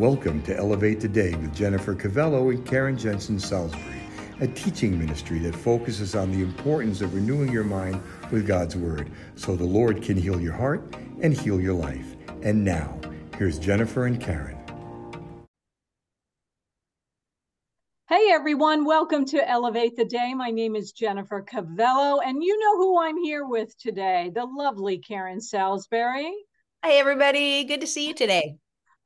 Welcome to Elevate the Day with Jennifer Cavello and Karen Jensen Salisbury, a teaching ministry that focuses on the importance of renewing your mind with God's Word so the Lord can heal your heart and heal your life. And now, here's Jennifer and Karen. Hey everyone, welcome to Elevate the Day. My name is Jennifer Cavello, and you know who I'm here with today the lovely Karen Salisbury. Hi, everybody. Good to see you today.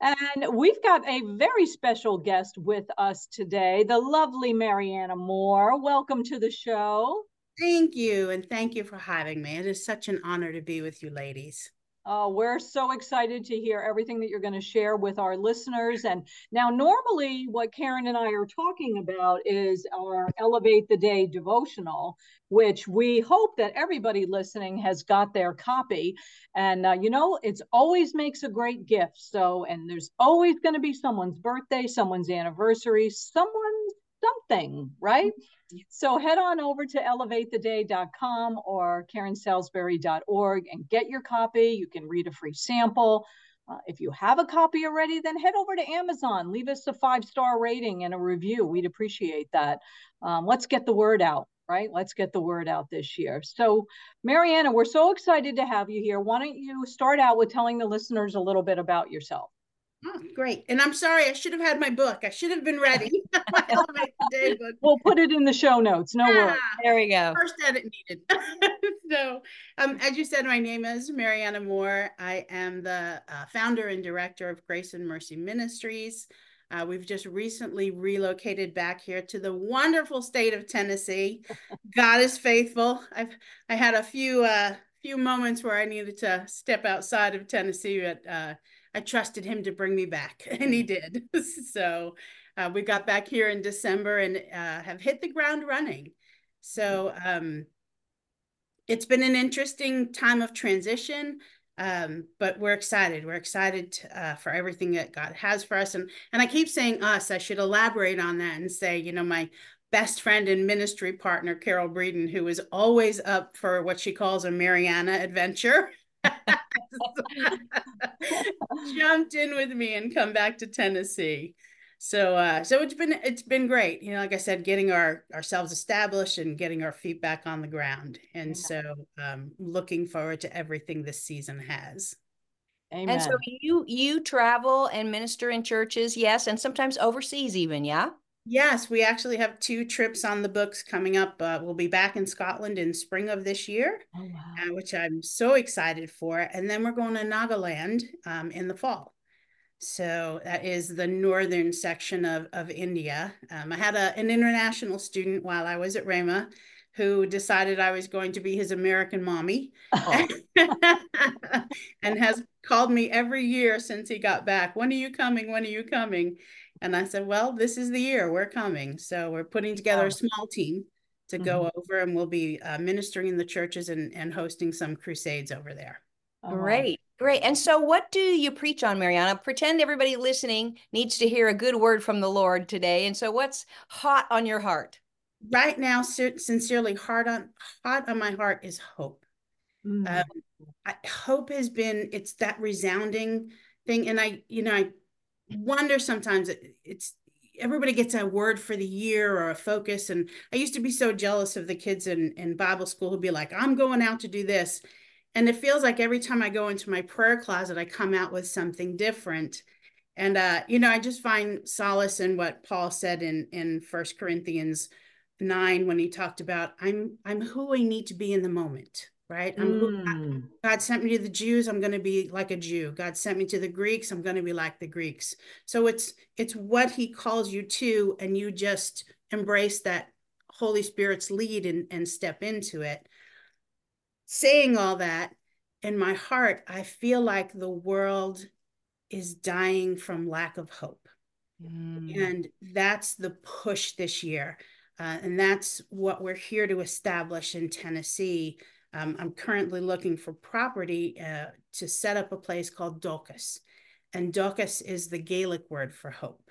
And we've got a very special guest with us today, the lovely Marianna Moore. Welcome to the show. Thank you. And thank you for having me. It is such an honor to be with you ladies. Uh, we're so excited to hear everything that you're going to share with our listeners. And now, normally, what Karen and I are talking about is our Elevate the Day devotional, which we hope that everybody listening has got their copy. And, uh, you know, it's always makes a great gift. So, and there's always going to be someone's birthday, someone's anniversary, someone's something, right? So head on over to elevatetheday.com or karensalisbury.org and get your copy. You can read a free sample. Uh, if you have a copy already, then head over to Amazon. Leave us a five star rating and a review. We'd appreciate that. Um, let's get the word out, right? Let's get the word out this year. So, Marianna, we're so excited to have you here. Why don't you start out with telling the listeners a little bit about yourself? Oh, great. And I'm sorry, I should have had my book. I should have been ready. We'll put it in the show notes. No yeah, worries. There we go. First edit needed. so, um, as you said, my name is Marianna Moore. I am the uh, founder and director of Grace and Mercy Ministries. Uh, we've just recently relocated back here to the wonderful state of Tennessee. God is faithful. I've I had a few uh, few moments where I needed to step outside of Tennessee, but uh, I trusted him to bring me back, and he did. so uh, we got back here in December and uh, have hit the ground running. So um, it's been an interesting time of transition, um, but we're excited. We're excited uh, for everything that God has for us. And and I keep saying us. I should elaborate on that and say, you know, my best friend and ministry partner, Carol Breeden, who is always up for what she calls a Marianna adventure. jumped in with me and come back to Tennessee. So uh, so it's been it's been great. You know, like I said, getting our ourselves established and getting our feet back on the ground. And yeah. so um looking forward to everything this season has. Amen. And so you you travel and minister in churches, yes, and sometimes overseas even, yeah? Yes, we actually have two trips on the books coming up. Uh, we'll be back in Scotland in spring of this year, oh, wow. uh, which I'm so excited for. And then we're going to Nagaland um, in the fall. So that is the northern section of, of India. Um, I had a, an international student while I was at Rhema who decided I was going to be his American mommy oh. and has called me every year since he got back. When are you coming? When are you coming? And I said, well, this is the year we're coming. So we're putting together a small team to mm-hmm. go over and we'll be uh, ministering in the churches and, and hosting some crusades over there. Great. Great. And so, what do you preach on, Marianna? Pretend everybody listening needs to hear a good word from the Lord today. And so, what's hot on your heart? Right now, sincerely, hard on hot on my heart is hope. Mm-hmm. Um, I, hope has been it's that resounding thing, and I, you know, I wonder sometimes it's everybody gets a word for the year or a focus. And I used to be so jealous of the kids in, in Bible school who'd be like, I'm going out to do this. And it feels like every time I go into my prayer closet, I come out with something different. And uh, you know, I just find solace in what Paul said in in First Corinthians nine when he talked about I'm I'm who I need to be in the moment right? Mm. God sent me to the Jews, I'm going to be like a Jew. God sent me to the Greeks, I'm going to be like the Greeks. So it's it's what he calls you to and you just embrace that Holy Spirit's lead and, and step into it. Saying all that, in my heart, I feel like the world is dying from lack of hope. Mm. And that's the push this year. Uh, and that's what we're here to establish in Tennessee um, I'm currently looking for property uh, to set up a place called Dulcas. And Dulcas is the Gaelic word for hope.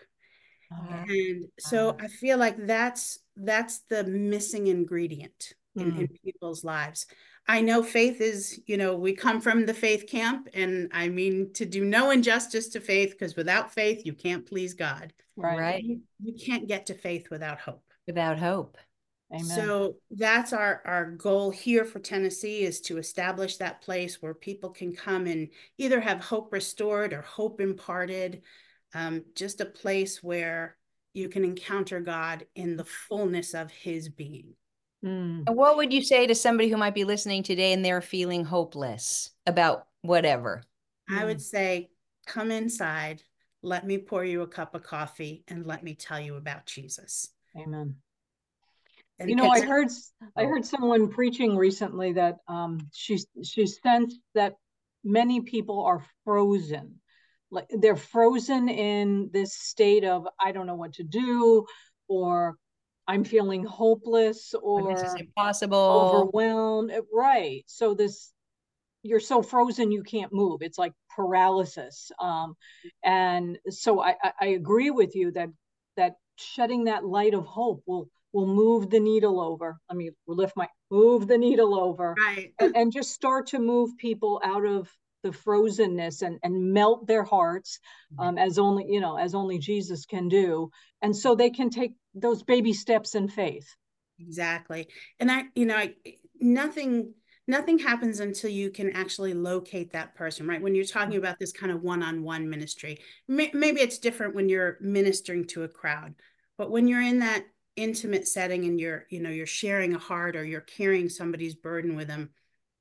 Uh-huh. And so uh-huh. I feel like that's that's the missing ingredient in, mm. in people's lives. I know faith is, you know, we come from the faith camp, and I mean to do no injustice to faith, because without faith, you can't please God. Right. right. You, you can't get to faith without hope. Without hope. Amen. So that's our our goal here for Tennessee is to establish that place where people can come and either have hope restored or hope imparted, um, just a place where you can encounter God in the fullness of His being. Mm. And what would you say to somebody who might be listening today and they're feeling hopeless about whatever? I would mm. say, come inside, let me pour you a cup of coffee, and let me tell you about Jesus. Amen. And you know, I heard I oh. heard someone preaching recently that um, she she sensed that many people are frozen, like they're frozen in this state of I don't know what to do, or I'm feeling hopeless, or this is impossible, overwhelmed. Uh, right. So this you're so frozen you can't move. It's like paralysis. Um, and so I, I agree with you that that shedding that light of hope will will move the needle over. Let me lift my move the needle over. Right. And, and just start to move people out of the frozenness and, and melt their hearts mm-hmm. um, as only you know as only jesus can do and so they can take those baby steps in faith exactly and i you know I, nothing nothing happens until you can actually locate that person right when you're talking mm-hmm. about this kind of one-on-one ministry may, maybe it's different when you're ministering to a crowd but when you're in that intimate setting and you're you know you're sharing a heart or you're carrying somebody's burden with them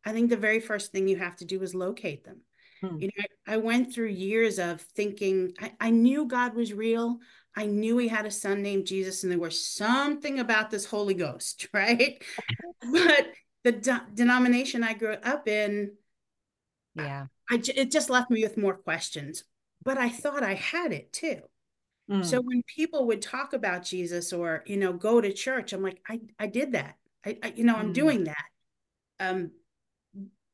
i think the very first thing you have to do is locate them. Hmm. you know I, I, went through years of thinking I, I knew god was real. I knew he had a son named jesus and there was something about this holy ghost right? But the de- denomination i grew up in yeah. I, I it just left me with more questions but i thought i had it too Mm. So when people would talk about Jesus or, you know, go to church, I'm like, I, I did that. I, I you know, I'm mm. doing that. Um,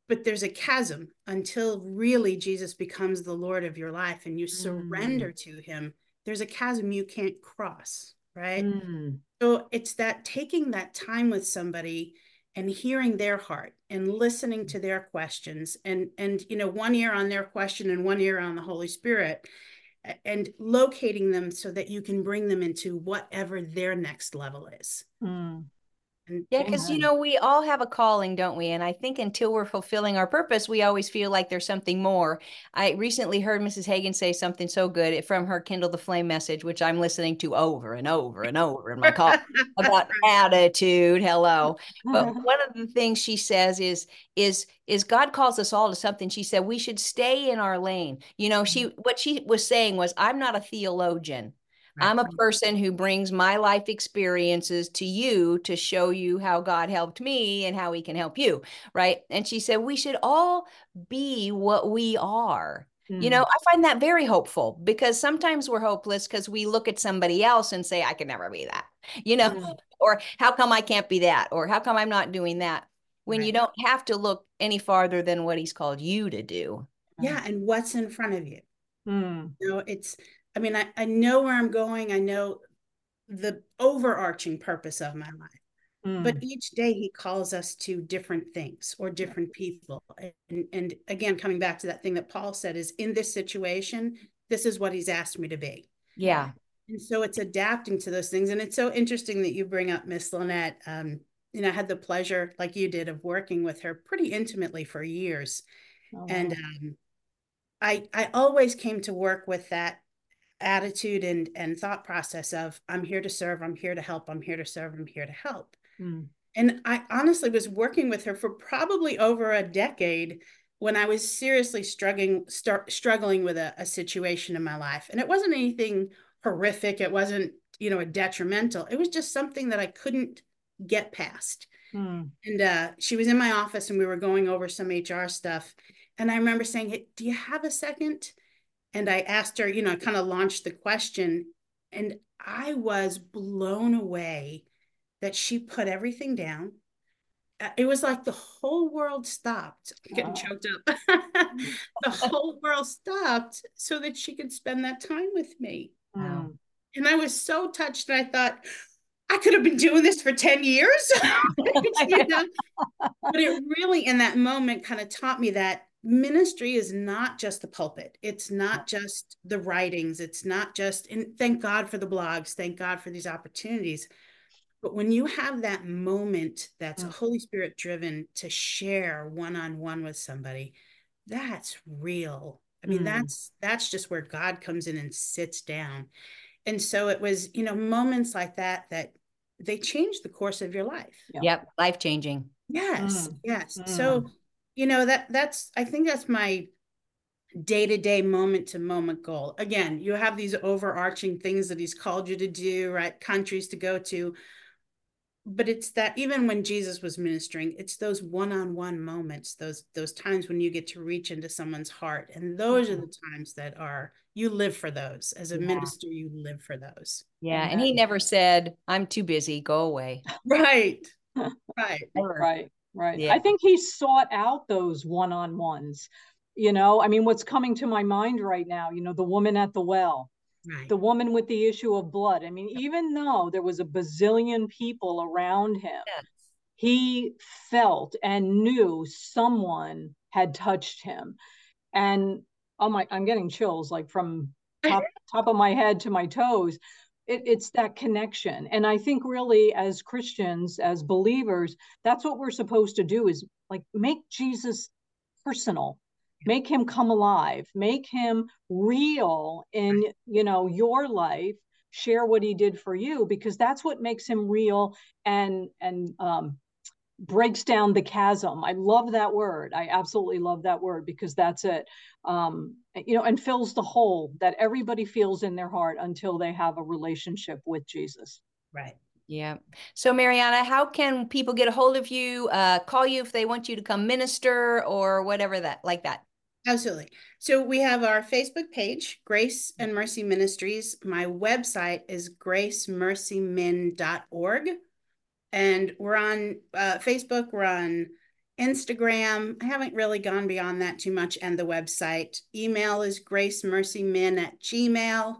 but there's a chasm until really Jesus becomes the Lord of your life and you mm. surrender to him. There's a chasm you can't cross, right? Mm. So it's that taking that time with somebody and hearing their heart and listening to their questions and and you know one ear on their question and one ear on the holy spirit and locating them so that you can bring them into whatever their next level is. Mm. Yeah, because you know we all have a calling, don't we? And I think until we're fulfilling our purpose, we always feel like there's something more. I recently heard Mrs. Hagin say something so good from her Kindle the Flame message, which I'm listening to over and over and over in my call about attitude. Hello, but one of the things she says is is is God calls us all to something. She said we should stay in our lane. You know, she mm-hmm. what she was saying was, I'm not a theologian. I'm a person who brings my life experiences to you to show you how God helped me and how he can help you. Right. And she said, we should all be what we are. Mm. You know, mm. I find that very hopeful because sometimes we're hopeless because we look at somebody else and say, I can never be that, you know, mm. or how come I can't be that, or how come I'm not doing that when right. you don't have to look any farther than what he's called you to do. Yeah. And what's in front of you. Mm. You know, it's I mean, I, I know where I'm going. I know the overarching purpose of my life. Mm. But each day he calls us to different things or different people. And, and again, coming back to that thing that Paul said is in this situation, this is what he's asked me to be. Yeah. And so it's adapting to those things. And it's so interesting that you bring up Miss Lynette. Um, you know, I had the pleasure, like you did, of working with her pretty intimately for years. Oh, and um, I I always came to work with that attitude and and thought process of i'm here to serve i'm here to help i'm here to serve i'm here to help. Mm. and i honestly was working with her for probably over a decade when i was seriously struggling start struggling with a, a situation in my life. And it wasn't anything horrific it wasn't you know a detrimental it was just something that i couldn't get past. Mm. and uh, she was in my office and we were going over some hr stuff. And i remember saying hey, do you have a second and I asked her, you know, I kind of launched the question. And I was blown away that she put everything down. Uh, it was like the whole world stopped. I'm getting choked up. the whole world stopped so that she could spend that time with me. Wow. And I was so touched. And I thought, I could have been doing this for 10 years. you know? But it really, in that moment, kind of taught me that ministry is not just the pulpit. It's not just the writings. It's not just, and thank God for the blogs. Thank God for these opportunities. But when you have that moment that's mm. Holy Spirit driven to share one on one with somebody, that's real. I mean, mm. that's that's just where God comes in and sits down. And so it was, you know, moments like that that they change the course of your life. Yep, life changing. Yes, mm. yes. Mm. So, you know, that that's I think that's my day-to-day moment-to-moment goal. Again, you have these overarching things that he's called you to do, right? Countries to go to. But it's that even when Jesus was ministering, it's those one-on-one moments, those those times when you get to reach into someone's heart. And those mm-hmm. are the times that are you live for those as a yeah. minister you live for those yeah and he never said i'm too busy go away right right right right yeah. i think he sought out those one-on-ones you know i mean what's coming to my mind right now you know the woman at the well right. the woman with the issue of blood i mean even though there was a bazillion people around him yes. he felt and knew someone had touched him and oh my i'm getting chills like from top, top of my head to my toes it, it's that connection. And i think really as christians as believers that's what we're supposed to do is like make jesus personal. Make him come alive. Make him real in you know your life. Share what he did for you because that's what makes him real and and um breaks down the chasm. I love that word. I absolutely love that word because that's it. Um, you know, and fills the hole that everybody feels in their heart until they have a relationship with Jesus. Right. Yeah. So, Marianna, how can people get a hold of you, uh, call you if they want you to come minister or whatever that, like that? Absolutely. So we have our Facebook page, Grace and Mercy Ministries. My website is gracemercymin.org and we're on uh, Facebook, we're on Instagram. I haven't really gone beyond that too much, and the website. Email is gracemercymin at gmail.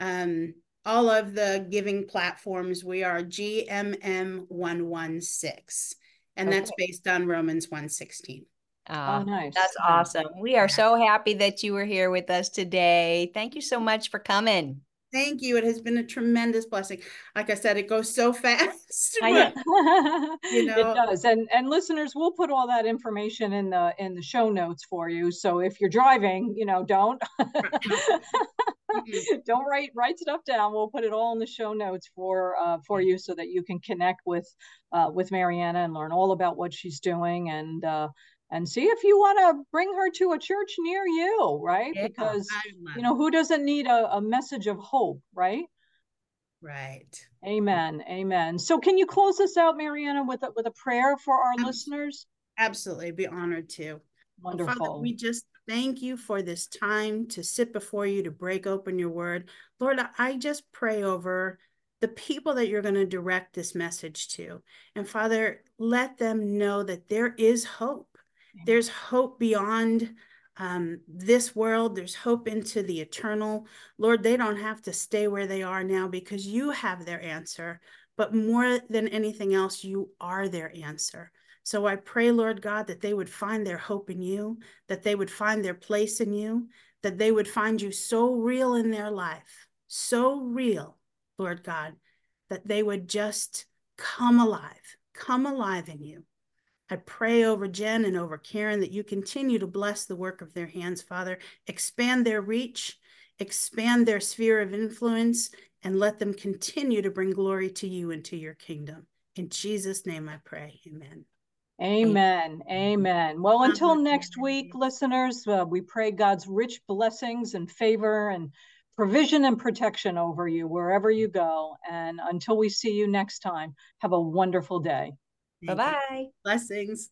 Um, all of the giving platforms, we are GMM116, and okay. that's based on Romans 116. Oh, oh, nice. That's awesome. We are so happy that you were here with us today. Thank you so much for coming. Thank you. It has been a tremendous blessing. Like I said, it goes so fast. But, you know. It does. And and listeners, we'll put all that information in the in the show notes for you. So if you're driving, you know, don't don't write write stuff down. We'll put it all in the show notes for uh, for you so that you can connect with uh, with Marianna and learn all about what she's doing and uh, and see if you want to bring her to a church near you, right? Yeah, because you know who doesn't need a, a message of hope, right? Right. Amen. Amen. So can you close us out, Marianna, with a, with a prayer for our Absolutely. listeners? Absolutely. Be honored to. Wonderful. Father, we just thank you for this time to sit before you to break open your word. Lord, I just pray over the people that you're going to direct this message to. And Father, let them know that there is hope there's hope beyond um, this world. There's hope into the eternal. Lord, they don't have to stay where they are now because you have their answer. But more than anything else, you are their answer. So I pray, Lord God, that they would find their hope in you, that they would find their place in you, that they would find you so real in their life, so real, Lord God, that they would just come alive, come alive in you. I pray over Jen and over Karen that you continue to bless the work of their hands, Father. Expand their reach, expand their sphere of influence, and let them continue to bring glory to you and to your kingdom. In Jesus' name I pray. Amen. Amen. Amen. Well, until next week, listeners, uh, we pray God's rich blessings and favor and provision and protection over you wherever you go. And until we see you next time, have a wonderful day. Bye bye. Blessings.